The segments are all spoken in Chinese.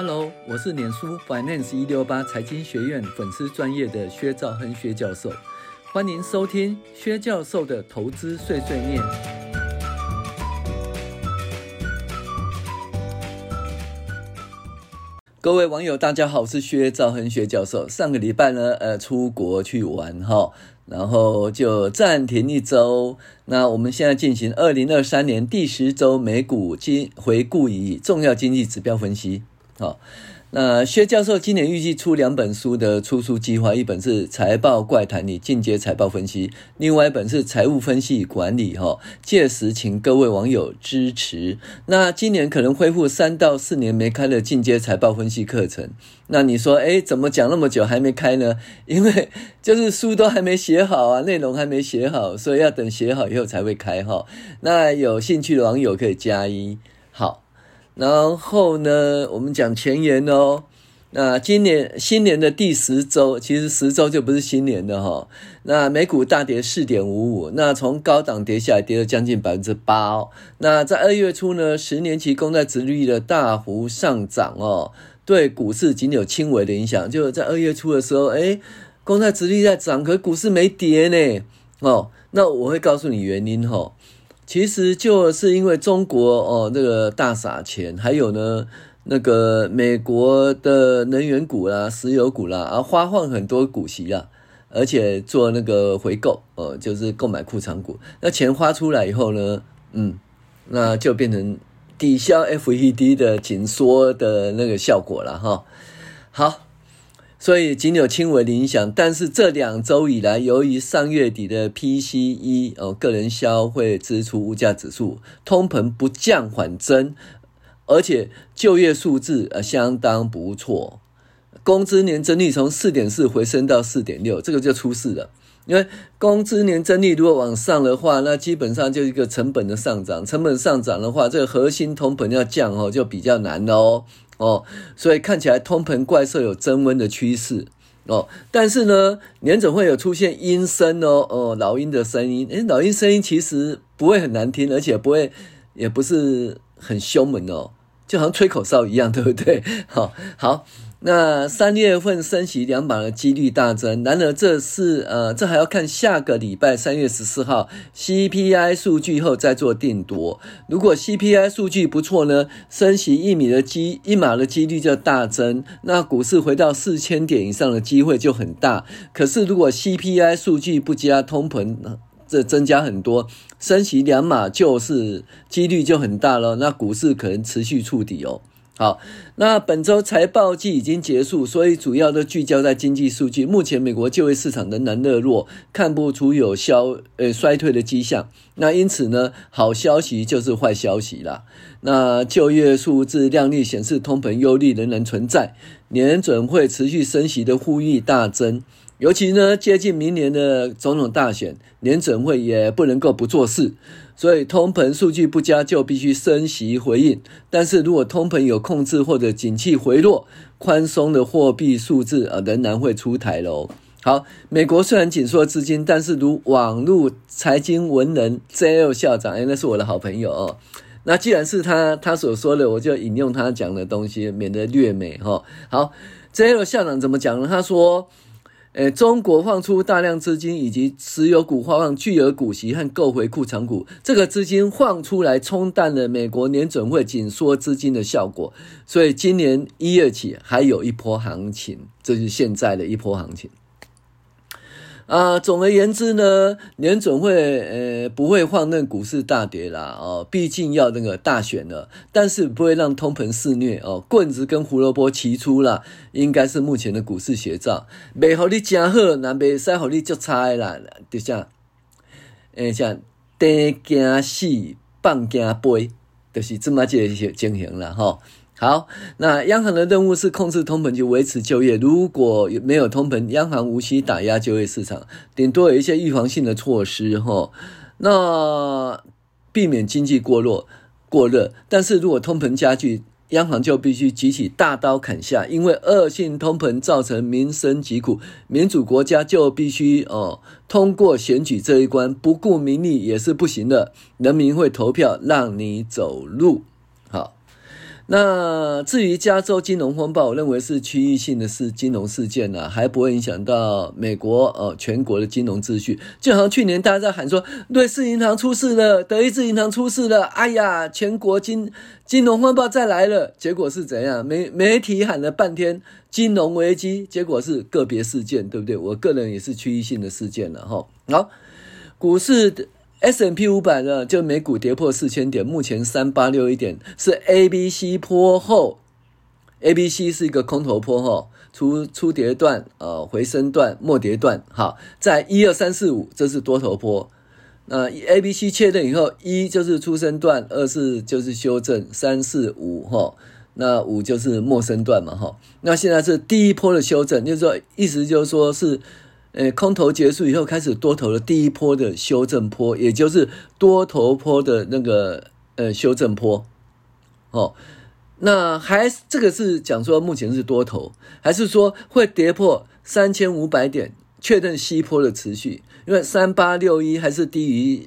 Hello，我是脸书 Finance 一六八财经学院粉丝专业的薛兆亨薛教授，欢迎收听薛教授的投资碎碎念。各位网友，大家好，我是薛兆亨薛教授。上个礼拜呢，呃，出国去玩哈，然后就暂停一周。那我们现在进行二零二三年第十周美股经回顾与重要经济指标分析。好，那薛教授今年预计出两本书的出书计划，一本是《财报怪谈》里进阶财报分析，另外一本是《财务分析与管理》哈。届时请各位网友支持。那今年可能恢复三到四年没开的进阶财报分析课程。那你说，诶，怎么讲那么久还没开呢？因为就是书都还没写好啊，内容还没写好，所以要等写好以后才会开哈。那有兴趣的网友可以加一。好。然后呢，我们讲前言哦。那今年新年的第十周，其实十周就不是新年的哈。那美股大跌四点五五，那从高档跌下来，跌了将近百分之八哦。那在二月初呢，十年期公债殖率的大幅上涨哦，对股市仅有轻微的影响。就在二月初的时候，诶，公债殖率在涨，可股市没跌呢。哦，那我会告诉你原因哈。其实就是因为中国哦，那个大撒钱，还有呢，那个美国的能源股啦、石油股啦，啊，发放很多股息啊，而且做那个回购，呃，就是购买库藏股。那钱花出来以后呢，嗯，那就变成抵消 FED 的紧缩的那个效果了哈。好。所以仅有轻微的影响，但是这两周以来，由于上月底的 PCE 哦，个人消费支出物价指数通膨不降反增，而且就业数字呃相当不错，工资年增率从四点四回升到四点六，这个就出事了。因为工资年增率如果往上的话，那基本上就一个成本的上涨，成本上涨的话，这个核心通膨要降哦，就比较难哦。哦，所以看起来通膨怪兽有增温的趋势哦，但是呢，年总会有出现阴声哦，哦，老鹰的声音，诶，老鹰声音其实不会很难听，而且不会，也不是很凶猛哦，就好像吹口哨一样，对不对？好，好。那三月份升息两码的几率大增，然而这是呃，这还要看下个礼拜三月十四号 CPI 数据后再做定夺。如果 CPI 数据不错呢，升息一米的机一码的几率就大增，那股市回到四千点以上的机会就很大。可是如果 CPI 数据不佳，通膨这增加很多，升息两码就是几率就很大了，那股市可能持续触底哦。好，那本周财报季已经结束，所以主要都聚焦在经济数据。目前美国就业市场仍然热络，看不出有消呃衰退的迹象。那因此呢，好消息就是坏消息啦。那就业数字亮丽，显示通膨忧虑仍然存在，联准会持续升息的呼吁大增。尤其呢，接近明年的总统大选，联准会也不能够不做事，所以通膨数据不佳就必须升息回应。但是如果通膨有控制或者景气回落，宽松的货币数字啊仍然会出台喽。好，美国虽然紧缩资金，但是如网络财经文人 JL 校长，哎，那是我的好朋友哦。那既然是他他所说的，我就引用他讲的东西，免得略美哈。好，JL 校长怎么讲呢？他说。诶，中国放出大量资金，以及持有股发放巨额股息和购回库存股，这个资金放出来冲淡了美国年准会紧缩资金的效果，所以今年一月起还有一波行情，这是现在的一波行情。啊，总而言之呢，年准会呃不会放任股市大跌啦，哦，毕竟要那个大选了，但是不会让通膨肆虐哦，棍子跟胡萝卜齐出啦，应该是目前的股市写照。没好你真好，那没使好你就差啦，就像，诶像跌惊死，放惊飞，就是这么这些情形了吼。好，那央行的任务是控制通膨，就维持就业。如果没有通膨，央行无需打压就业市场，顶多有一些预防性的措施，哈，那避免经济过弱过热。但是如果通膨加剧，央行就必须举起大刀砍下，因为恶性通膨造成民生疾苦，民主国家就必须哦通过选举这一关，不顾民意也是不行的，人民会投票让你走路。那至于加州金融风暴，我认为是区域性的事，金融事件呢、啊，还不会影响到美国呃全国的金融秩序。就好像去年大家在喊说，瑞士银行出事了，德意志银行出事了，哎呀，全国金金融风暴再来了。结果是怎样？媒媒体喊了半天金融危机，结果是个别事件，对不对？我个人也是区域性的事件了哈。好，股市的。S&P 五百呢，就美股跌破四千点，目前三八六一点是 A B C 波后，A B C 是一个空头波后，初初跌段、呃回升段、末跌段，好，在一二三四五，这是多头波。那 A B C 确认以后，一就是初升段，二是就是修正，三四五哈，那五就是末升段嘛哈。那现在是第一波的修正，就是说意思就是说是。呃，空头结束以后，开始多头的第一波的修正波，也就是多头波的那个呃修正波。哦，那还这个是讲说目前是多头，还是说会跌破三千五百点，确认西坡的持续？因为三八六一还是低于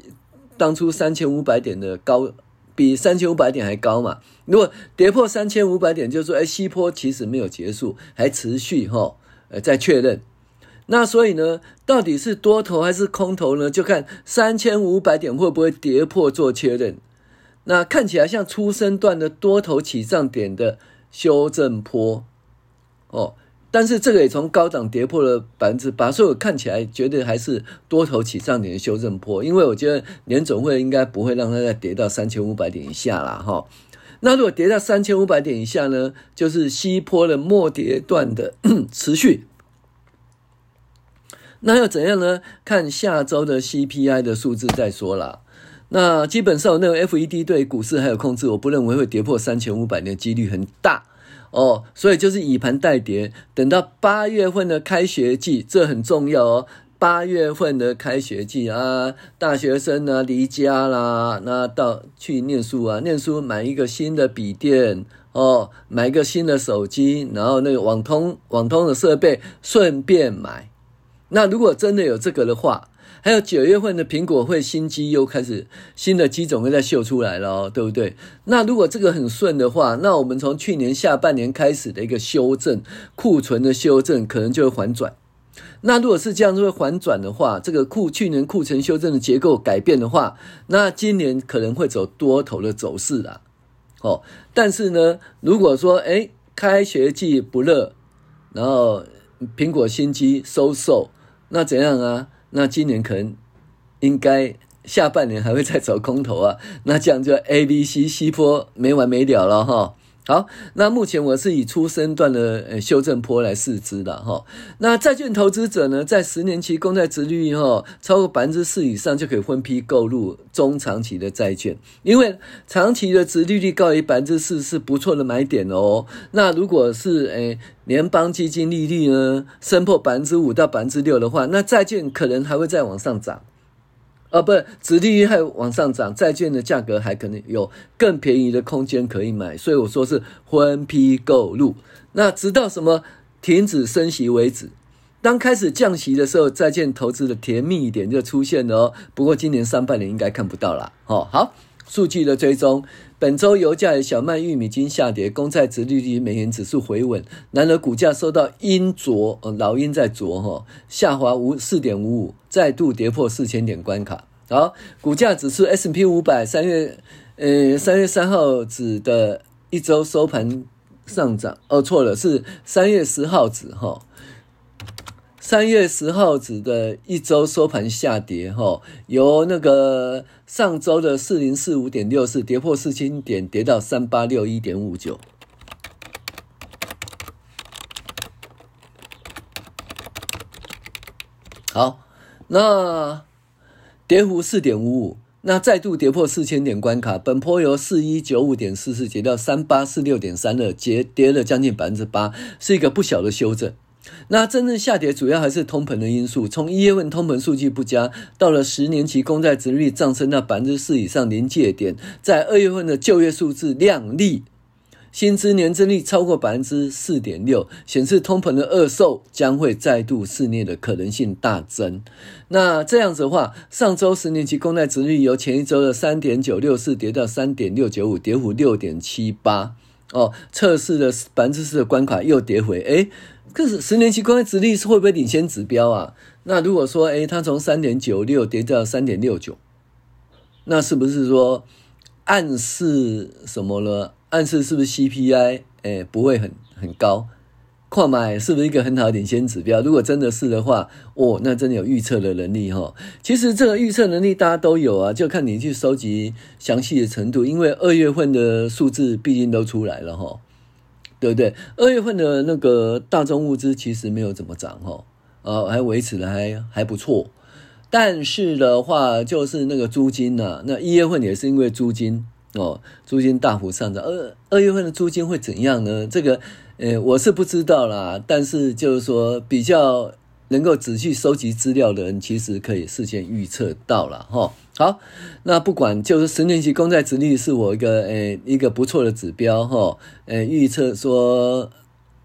当初三千五百点的高，比三千五百点还高嘛？如果跌破三千五百点，就是说，哎，西坡其实没有结束，还持续哈，呃，再确认。那所以呢，到底是多头还是空头呢？就看三千五百点会不会跌破做确认。那看起来像初升段的多头起涨点的修正坡哦，但是这个也从高档跌破了百分之八，所以我看起来觉得还是多头起涨点的修正坡。因为我觉得联总会应该不会让它再跌到三千五百点以下啦。哈。那如果跌到三千五百点以下呢，就是西坡的末跌段的 持续。那要怎样呢？看下周的 CPI 的数字再说啦。那基本上，那个 FED 对股市还有控制，我不认为会跌破三千五百的几率很大哦。所以就是以盘待跌，等到八月份的开学季，这很重要哦。八月份的开学季啊，大学生呢离家啦，那到去念书啊，念书买一个新的笔电哦，买一个新的手机，然后那个网通网通的设备顺便买。那如果真的有这个的话，还有九月份的苹果会新机又开始新的机种会再秀出来了哦，对不对？那如果这个很顺的话，那我们从去年下半年开始的一个修正库存的修正可能就会反转。那如果是这样子会反转的话，这个库去年库存修正的结构改变的话，那今年可能会走多头的走势啦。哦，但是呢，如果说诶开学季不热，然后苹果新机收售。那怎样啊？那今年可能应该下半年还会再走空头啊。那这样就 A、B、C、C 波没完没了了哈。好，那目前我是以出生段的呃修正坡来试之的哈。那债券投资者呢，在十年期公债殖利率哈超过百分之四以上，就可以分批购入中长期的债券，因为长期的殖利率高于百分之四是不错的买点哦。那如果是诶联邦基金利率呢升破百分之五到百分之六的话，那债券可能还会再往上涨。啊，不是，殖利率还往上涨，债券的价格还可能有更便宜的空间可以买，所以我说是分批购入。那直到什么停止升息为止。当开始降息的时候，债券投资的甜蜜一点就出现了哦。不过今年上半年应该看不到了。哦，好，数据的追踪，本周油价、小麦、玉米均下跌，公债殖利率、美元指数回稳，然而股价受到阴烛，老鹰在烛哈，下滑五四点五五。再度跌破四千点关卡。好，股价指数 S&P 五百三月，呃，三月三号指的一周收盘上涨。哦，错了，是三月十号指哈。三月十号指的一周收盘下跌哈，由那个上周的四零四五点六四跌破四千点，跌到三八六一点五九。好。那跌幅四点五五，那再度跌破四千点关卡。本波由四一九五点四四跌到三八四六点三二，跌跌了将近百分之八，是一个不小的修正。那真正下跌主要还是通膨的因素。从一月份通膨数据不佳，到了十年期公债殖率上升到百分之四以上临界点，在二月份的就业数字亮丽。薪资年增率超过百分之四点六，显示通膨的恶兽将会再度肆虐的可能性大增。那这样子的话，上周十年期公债殖率由前一周的三点九六四跌到三点六九五，跌幅六点七八。哦，测试了百分之四的关卡又跌回，诶，可是十年期公债殖利率会不会领先指标啊？那如果说，诶，它从三点九六跌到三点六九，那是不是说暗示什么呢？暗示是不是 CPI 诶不会很很高？矿买是不是一个很好的领先指标？如果真的是的话，哦，那真的有预测的能力哈。其实这个预测能力大家都有啊，就看你去收集详细的程度。因为二月份的数字毕竟都出来了哈，对不对？二月份的那个大宗物资其实没有怎么涨哈，呃，还维持的还还不错。但是的话，就是那个租金呐、那一月份也是因为租金哦，租金大幅上涨。二二月份的租金会怎样呢？这个。呃，我是不知道啦，但是就是说，比较能够仔细收集资料的人，其实可以事先预测到了哈。好，那不管就是十年期公债殖利率是我一个呃一个不错的指标哈。呃，预测说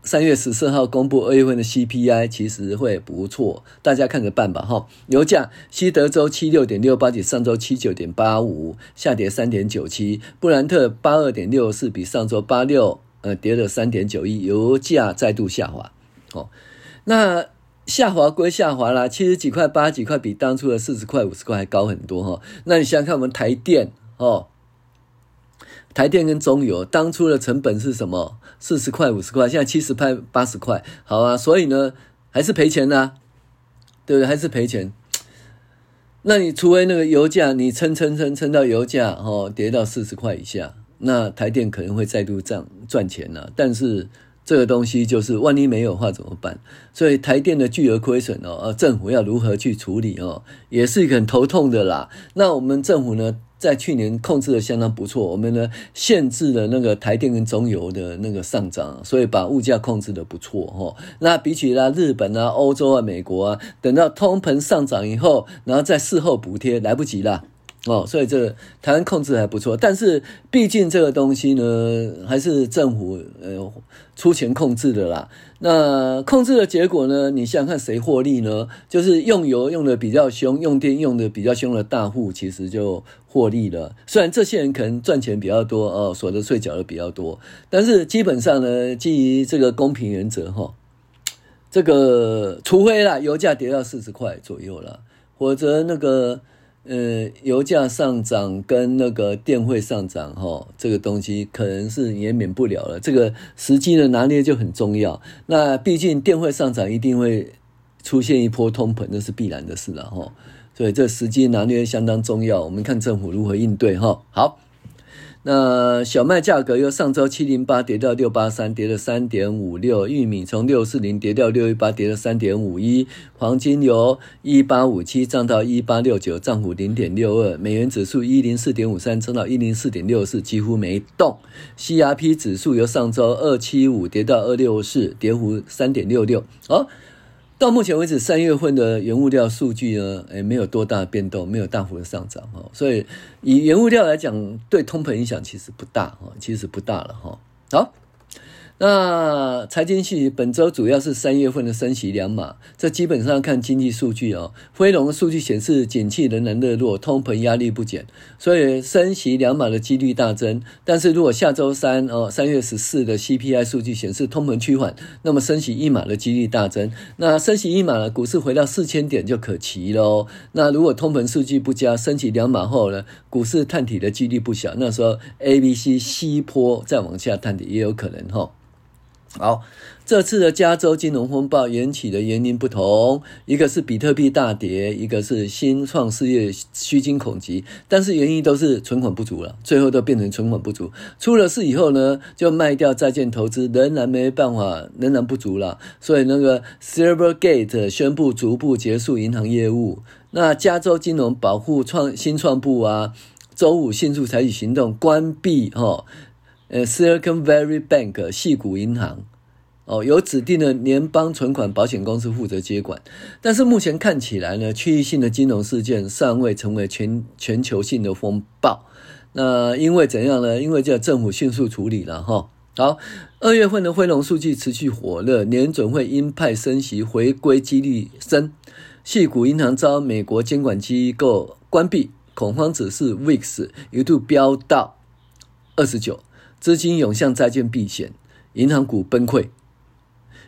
三月十四号公布二月份的 CPI，其实会不错，大家看着办吧哈。油价西德州七六点六八，比上周七九点八五下跌三点九七，布兰特八二点六四，比上周八六。呃，跌了三点九一，油价再度下滑，哦，那下滑归下滑啦，七十几块、八十几块，比当初的四十块、五十块还高很多哈、那你想想看，我们台电哦，台电跟中油当初的成本是什么？四十块、五十块，现在七十块、八十块，好啊，所以呢，还是赔钱呐、啊，对不对？还是赔钱。那你除非那个油价，你撑撑撑撑到油价哦跌到四十块以下。那台电可能会再度赚赚钱了，但是这个东西就是万一没有的话怎么办？所以台电的巨额亏损哦，政府要如何去处理哦，也是很头痛的啦。那我们政府呢，在去年控制的相当不错，我们呢限制了那个台电跟中油的那个上涨，所以把物价控制的不错哈。那比起啦日本啊、欧洲啊、美国啊，等到通膨上涨以后，然后再事后补贴，来不及了。哦，所以这个台湾控制还不错，但是毕竟这个东西呢，还是政府呃出钱控制的啦。那控制的结果呢，你想想看谁获利呢？就是用油用的比较凶，用电用的比较凶的大户，其实就获利了。虽然这些人可能赚钱比较多哦，所得税缴的比较多，但是基本上呢，基于这个公平原则哈，这个除非啦油价跌到四十块左右了，否则那个。呃，油价上涨跟那个电费上涨，哈，这个东西可能是也免不了了。这个时机的拿捏就很重要。那毕竟电费上涨一定会出现一波通膨，那是必然的事了，哈。所以这时机拿捏相当重要。我们看政府如何应对，哈。好。那小麦价格由上周七零八跌到六八三，跌了三点五六。玉米从六四零跌到六一八，跌了三点五一。黄金由一八五七涨到一八六九，涨幅零点六二。美元指数一零四点五三，涨到一零四点六四，几乎没动。CRP 指数由上周二七五跌到二六四，跌幅三点六六。哦。到目前为止，三月份的原物料数据呢，哎，没有多大的变动，没有大幅的上涨哈，所以以原物料来讲，对通膨影响其实不大哈，其实不大了哈，好。那财经系本周主要是三月份的升息两码，这基本上看经济数据哦。非农的数据显示，景气仍然热络，通膨压力不减，所以升息两码的几率大增。但是如果下周三哦，三月十四的 CPI 数据显示通膨趋缓，那么升息一码的几率大增。那升息一码呢，股市回到四千点就可期喽。那如果通膨数据不佳，升息两码后呢，股市探底的几率不小。那时候 A、B、C、西坡再往下探底也有可能哈。好，这次的加州金融风暴引起的原因不同，一个是比特币大跌，一个是新创事业虚惊恐急，但是原因都是存款不足了，最后都变成存款不足。出了事以后呢，就卖掉债券投资，仍然没办法，仍然不足了。所以那个 Silvergate 宣布逐步结束银行业务。那加州金融保护创新创部啊，周五迅速采取行动，关闭哈。呃，Silicon Valley Bank 矽谷银行，哦，由指定的联邦存款保险公司负责接管。但是目前看起来呢，区域性的金融事件尚未成为全全球性的风暴。那因为怎样呢？因为叫政府迅速处理了哈。好，二月份的非农数据持续火热，年准会鹰派升息回归几率升。矽谷银行遭美国监管机构关闭，恐慌指数 VIX 一度飙到二十九。资金涌向债券避险，银行股崩溃。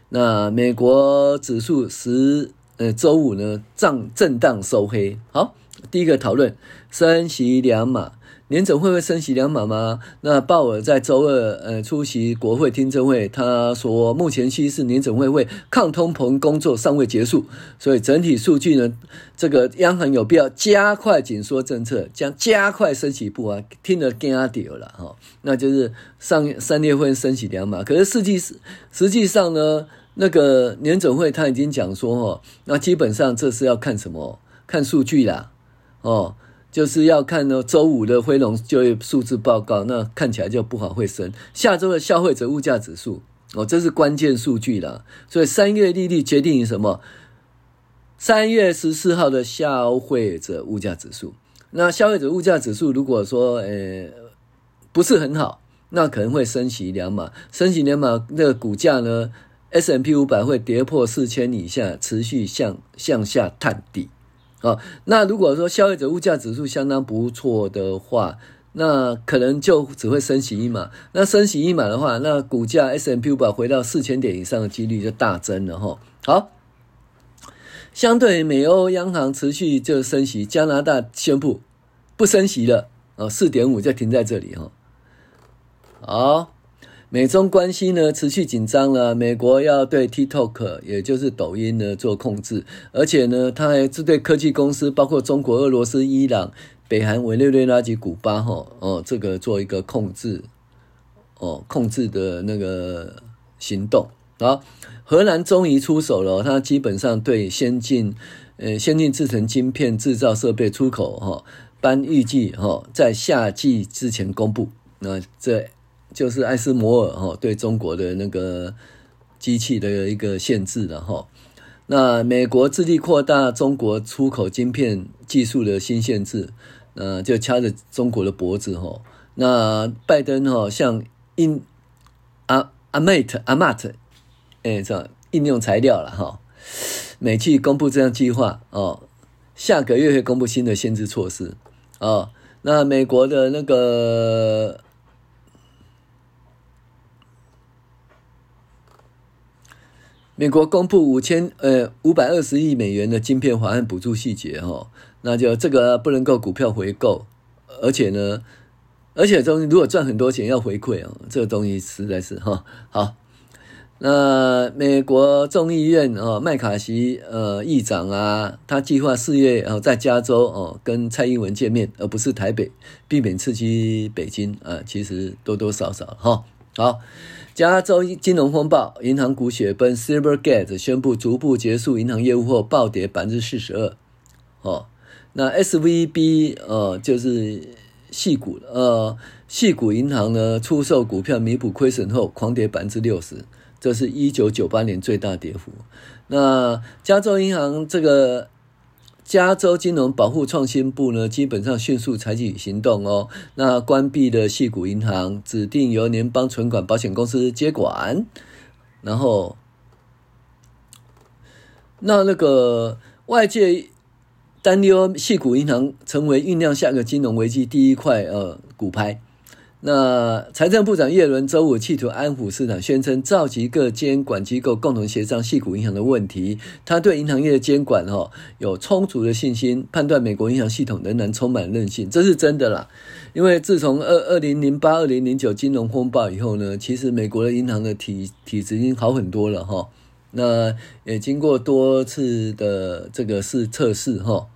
那美国指数十呃周五呢涨震荡收黑。好，第一个讨论升息两码。联准会会升息两码吗？那鲍尔在周二呃出席国会听证会，他说目前趋势联准会会抗通膨工作尚未结束，所以整体数据呢，这个央行有必要加快紧缩政策，将加快升息步伐，听得更加屌了哈。那就是上三月份升息两码，可是实际实际上呢，那个联准会他已经讲说哦，那基本上这是要看什么？看数据啦，哦。就是要看呢，周五的非农就业数字报告，那看起来就不好会升。下周的消费者物价指数哦，这是关键数据了。所以三月利率决定于什么？三月十四号的消费者物价指数。那消费者物价指数如果说呃不是很好，那可能会升息两码。升息两码，那个股价呢 S M P 五百会跌破四千以下，持续向向下探底。哦，那如果说消费者物价指数相当不错的话，那可能就只会升息一码。那升息一码的话，那股价 S&P 五百回到四千点以上的几率就大增了哈。好，相对美欧央行持续就升息，加拿大宣布不升息了，哦，四点五就停在这里哈。好。美中关系呢持续紧张了，美国要对 TikTok 也就是抖音呢做控制，而且呢，它还针对科技公司，包括中国、俄罗斯、伊朗、北韩、委内瑞拉及古巴，哈哦，这个做一个控制，哦，控制的那个行动啊。荷兰终于出手了，它基本上对先进呃先进制成晶片制造设备出口哈，班预计哈在夏季之前公布，那这。就是艾斯摩尔哈对中国的那个机器的一个限制了哈。那美国致力扩大中国出口晶片技术的新限制，呃，就掐着中国的脖子哈。那拜登哈向印阿阿 mate 阿 mate 哎，这应用材料了哈，美企公布这样计划哦，下个月会公布新的限制措施哦。那美国的那个。美国公布五千呃五百二十亿美元的晶片法案补助细节哈，那就这个不能够股票回购，而且呢，而且东西如果赚很多钱要回馈啊，这个东西实在是哈好。那美国众议院哦麦卡锡呃议长啊，他计划四月哦在加州哦跟蔡英文见面，而不是台北，避免刺激北京啊，其实多多少少哈好。加州金融风暴，银行股雪崩，Silvergate 宣布逐步结束银行业务后暴跌百分之四十二。哦，那 SVB 呃就是矽谷呃矽谷银行呢出售股票弥补亏损后狂跌百分之六十，这是一九九八年最大跌幅。那加州银行这个。加州金融保护创新部呢，基本上迅速采取行动哦。那关闭的矽谷银行，指定由联邦存款保险公司接管。然后，那那个外界担忧矽谷银行成为酝酿下个金融危机第一块呃骨牌。那财政部长叶伦周五企图安抚市场，宣称召集各监管机构共同协商矽谷银行的问题。他对银行业的监管哈有充足的信心，判断美国银行系统仍然充满韧性，这是真的啦。因为自从二二零零八、二零零九金融风暴以后呢，其实美国的银行的体体质已经好很多了哈。那也经过多次的这个试测试哈，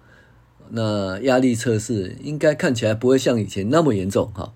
那压力测试应该看起来不会像以前那么严重哈。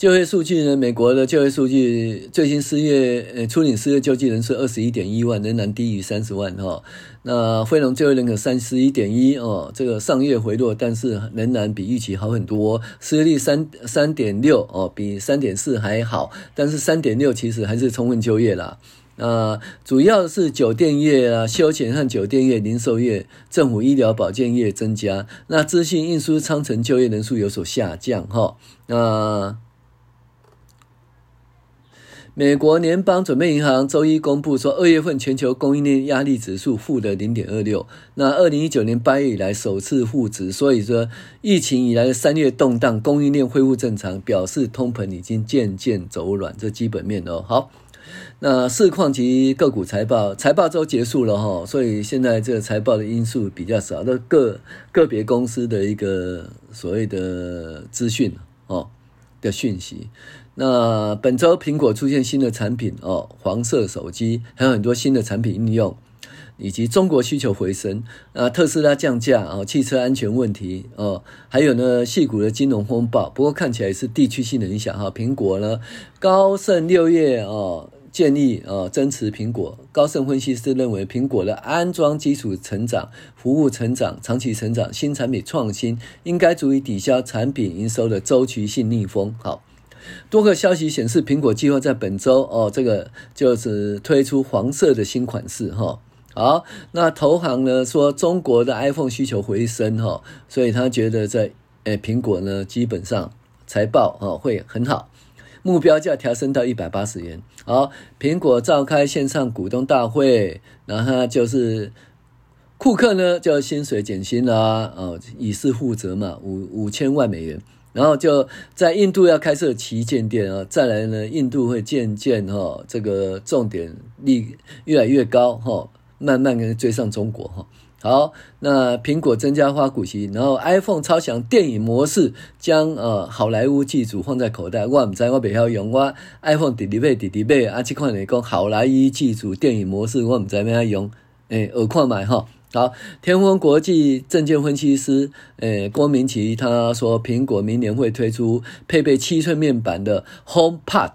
就业数据呢？美国的就业数据最新失业呃，初领失业救济人数二十一点一万，仍然低于三十万哈。那非农就业人口三十一点一哦，这个上月回落，但是仍然比预期好很多。失业率三三点六哦，比三点四还好，但是三点六其实还是充分就业啦。那主要是酒店业啊、休闲和酒店业、零售业、政府医疗保健业增加。那资讯运输仓层就业人数有所下降哈。那美国联邦准备银行周一公布说，二月份全球供应链压力指数负的零点二六，那二零一九年八月以来首次负值，所以说疫情以来的三月动荡，供应链恢复正常，表示通膨已经渐渐走软，这基本面哦。好，那市况及个股财报，财报周结束了哈，所以现在这个财报的因素比较少，那个个别公司的一个所谓的资讯哦的讯息。那本周苹果出现新的产品哦，黄色手机，还有很多新的产品应用，以及中国需求回升啊，特斯拉降价哦，汽车安全问题哦，还有呢，矽谷的金融风暴，不过看起来是地区性的影响哈。苹果呢，高盛六月哦建议哦增持苹果，高盛分析师认为苹果的安装基础成长、服务成长、长期成长、新产品创新，应该足以抵消产品营收的周期性逆风。好。多个消息显示，苹果计划在本周哦，这个就是推出黄色的新款式哈。好，那投行呢说中国的 iPhone 需求回升哈，所以他觉得在诶苹果呢基本上财报哦会很好，目标价调升到一百八十元。好，苹果召开线上股东大会，然后就是库克呢就薪水减薪啦，哦以示负责嘛，五五千万美元。然后就在印度要开设旗舰店啊，再来呢，印度会渐渐哈，这个重点力越来越高哈，慢慢跟追上中国哈。好，那苹果增加花股息，然后 iPhone 超强电影模式将呃好莱坞剧组放在口袋。我唔知我不晓用，我 iPhone 弟弟买弟弟买，啊，这款来讲好莱坞剧组电影模式我唔知怎样用，诶，耳看买哈。好，天风国际证券分析师，诶，郭明奇他说，苹果明年会推出配备七寸面板的 HomePod，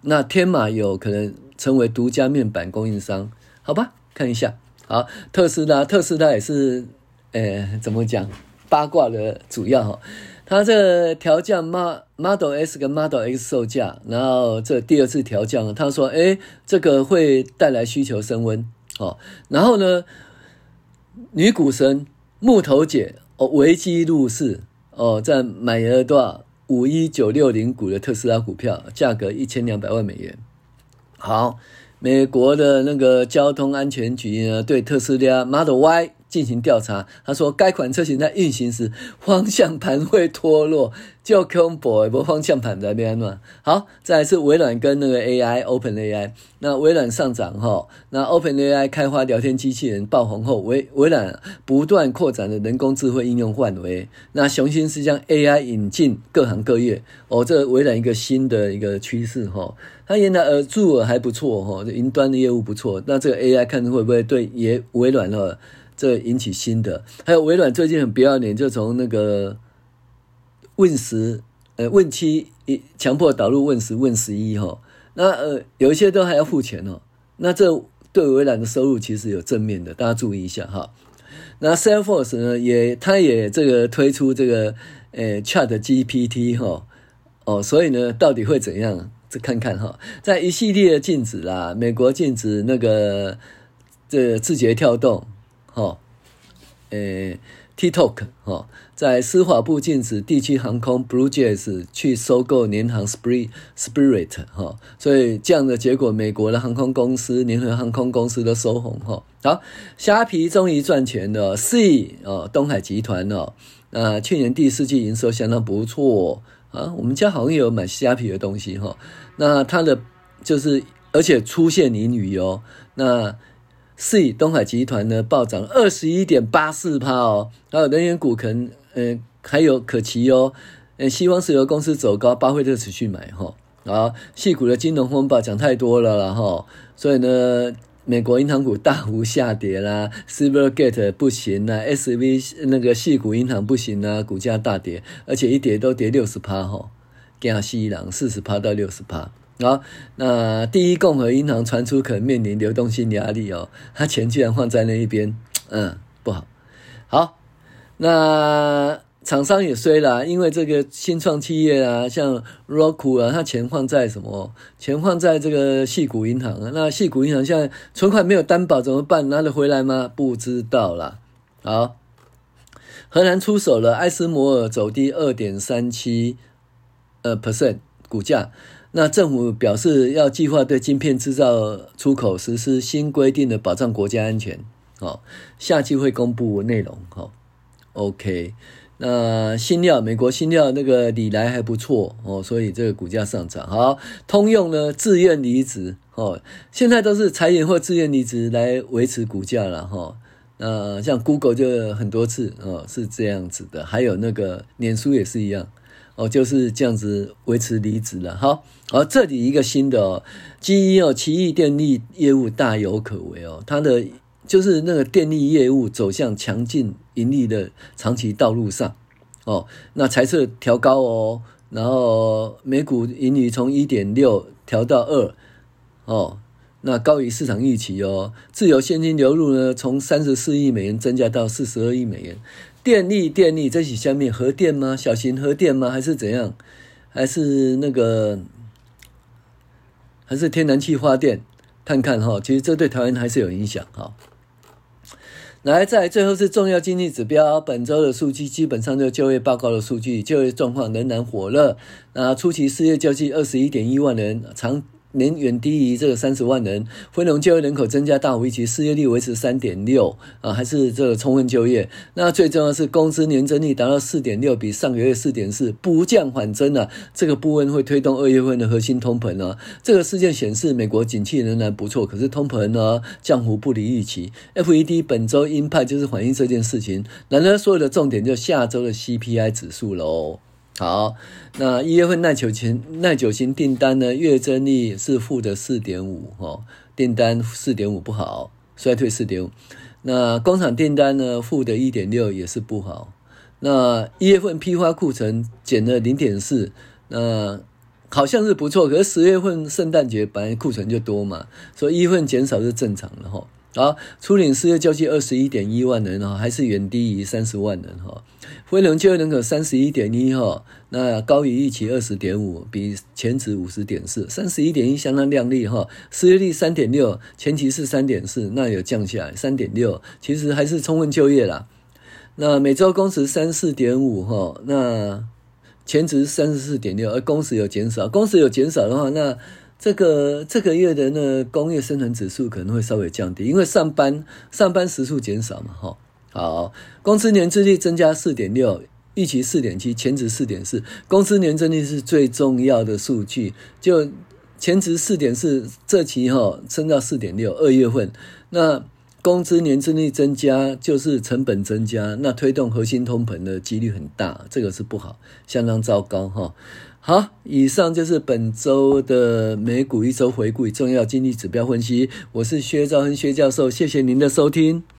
那天马有可能成为独家面板供应商，好吧？看一下，好，特斯拉，特斯拉也是，诶，怎么讲？八卦的主要哈，它这调降 Model S 跟 Model X 售价，然后这第二次调降，他说，诶，这个会带来需求升温，哦，然后呢？女股神木头姐哦，危机入市哦，在买了多少五一九六零股的特斯拉股票，价格一千两百万美元。好，美国的那个交通安全局呢，对特斯拉 Model Y。进行调查，他说该款车型在运行时方向盘会脱落，就恐怖不方向盘在边嘛？好，再来是微软跟那个 AI Open AI，那微软上涨哈，那 Open AI 开发聊天机器人爆红后，微微软不断扩展的人工智慧应用范围，那雄心是将 AI 引进各行各业哦，这微软一个新的一个趋势哈，它原来呃助尔还不错哈，云端的业务不错，那这个 AI 看会不会对也微软了？这引起新的，还有微软最近很不要脸，就从那个 Win 十呃 Win 七一强迫导入 Win 十 Win 十一哈，那呃有一些都还要付钱哦，那这对微软的收入其实有正面的，大家注意一下哈。那 Salesforce 呢也，它也这个推出这个呃 Chat GPT 哈，哦，所以呢到底会怎样？这看看哈，在一系列的禁止啦，美国禁止那个这字节跳动。哦，诶，TikTok 哦，在司法部禁止地区航空 BlueJet 去收购联航 Spirit Spirit 哈，所以这样的结果，美国的航空公司、联合航空公司都收红哈。好，虾皮终于赚钱了 C 哦，东海集团哦，那去年第四季营收相当不错啊，我们家好像也有买虾皮的东西哈。那它的就是，而且出现盈余哦，那。C 东海集团呢暴涨二十一点八四趴哦，还有能源股可能呃还有可期哦，呃西方石油公司走高，巴菲特持续买哈，啊，矽谷的金融风暴讲太多了啦哈，所以呢，美国银行股大幅下跌啦，Silvergate 不行啦，SV 那个矽谷银行不行啦，股价大跌，而且一跌都跌六十趴哈，加西郎四十趴到六十趴。好，那第一共和银行传出可能面临流动性压力哦，他钱居然放在那一边，嗯，不好。好，那厂商也衰了，因为这个新创企业啊，像 Roku 啊，他钱放在什么？钱放在这个矽谷银行啊。那矽谷银行现在存款没有担保怎么办？拿得回来吗？不知道啦。好，荷兰出手了，埃斯摩尔走低二点三七呃 percent 股价。那政府表示要计划对晶片制造出口实施新规定的保障国家安全。好，下期会公布内容。好，OK。那新料，美国新料那个礼来还不错哦，所以这个股价上涨。好，通用呢自愿离职哦，现在都是裁员或自愿离职来维持股价了哈。那像 Google 就很多次哦是这样子的，还有那个脸书也是一样。哦，就是这样子维持离职了。好，而这里一个新的哦，基因哦，奇异电力业务大有可为哦，它的就是那个电力业务走向强劲盈利的长期道路上哦。那财测调高哦，然后每股盈余从一点六调到二哦，那高于市场预期哦。自由现金流入呢，从三十四亿美元增加到四十二亿美元。电力，电力，这是下面核电吗？小型核电吗？还是怎样？还是那个？还是天然气发电？看看哈，其实这对台湾还是有影响哈。来，再来最后是重要经济指标，本周的数据基本上就就业报告的数据，就业状况仍然火热。那初期失业救济二十一点一万人，长。年远低于这个三十万人，非农就业人口增加大幅预期，失业率维持三点六啊，还是这个充分就业。那最重要是工资年增率达到四点六，比上个月四点四不降反增啊。这个部分会推动二月份的核心通膨呢。这个事件显示美国景气仍然不错，可是通膨呢降幅不离预期。FED 本周鹰派就是反映这件事情。然而，所有的重点就下周的 CPI 指数喽。好，那一月份耐久型耐久型订单呢，月增率是负的四点五哦，订单四点五不好，衰退四点五。那工厂订单呢，负的一点六也是不好。那一月份批发库存减了零点四，那好像是不错，可是十月份圣诞节本来库存就多嘛，所以一月份减少是正常的哈。好，初领失业救济二十一点一万人哈，还是远低于三十万人哈。非农就业人口三十一点一哈，那高于预期二十点五，比前值五十点四，三十一点一相当亮丽哈。失业率三点六，前期是三点四，那有降下来三点六，其实还是充分就业啦。那每周工时三四点五哈，那前值三十四点六，而工时有减少，工时有减少的话，那。这个这个月的那工业生产指数可能会稍微降低，因为上班上班时数减少嘛，哈。好，公司年增率增加四点六，预期四点七，前值四点四。公司年增率是最重要的数据，就前值四点四，这期哈升到四点六，二月份。那工资年增率增加就是成本增加，那推动核心通膨的几率很大，这个是不好，相当糟糕哈。好，以上就是本周的美股一周回顾与重要经济指标分析。我是薛兆亨薛教授，谢谢您的收听。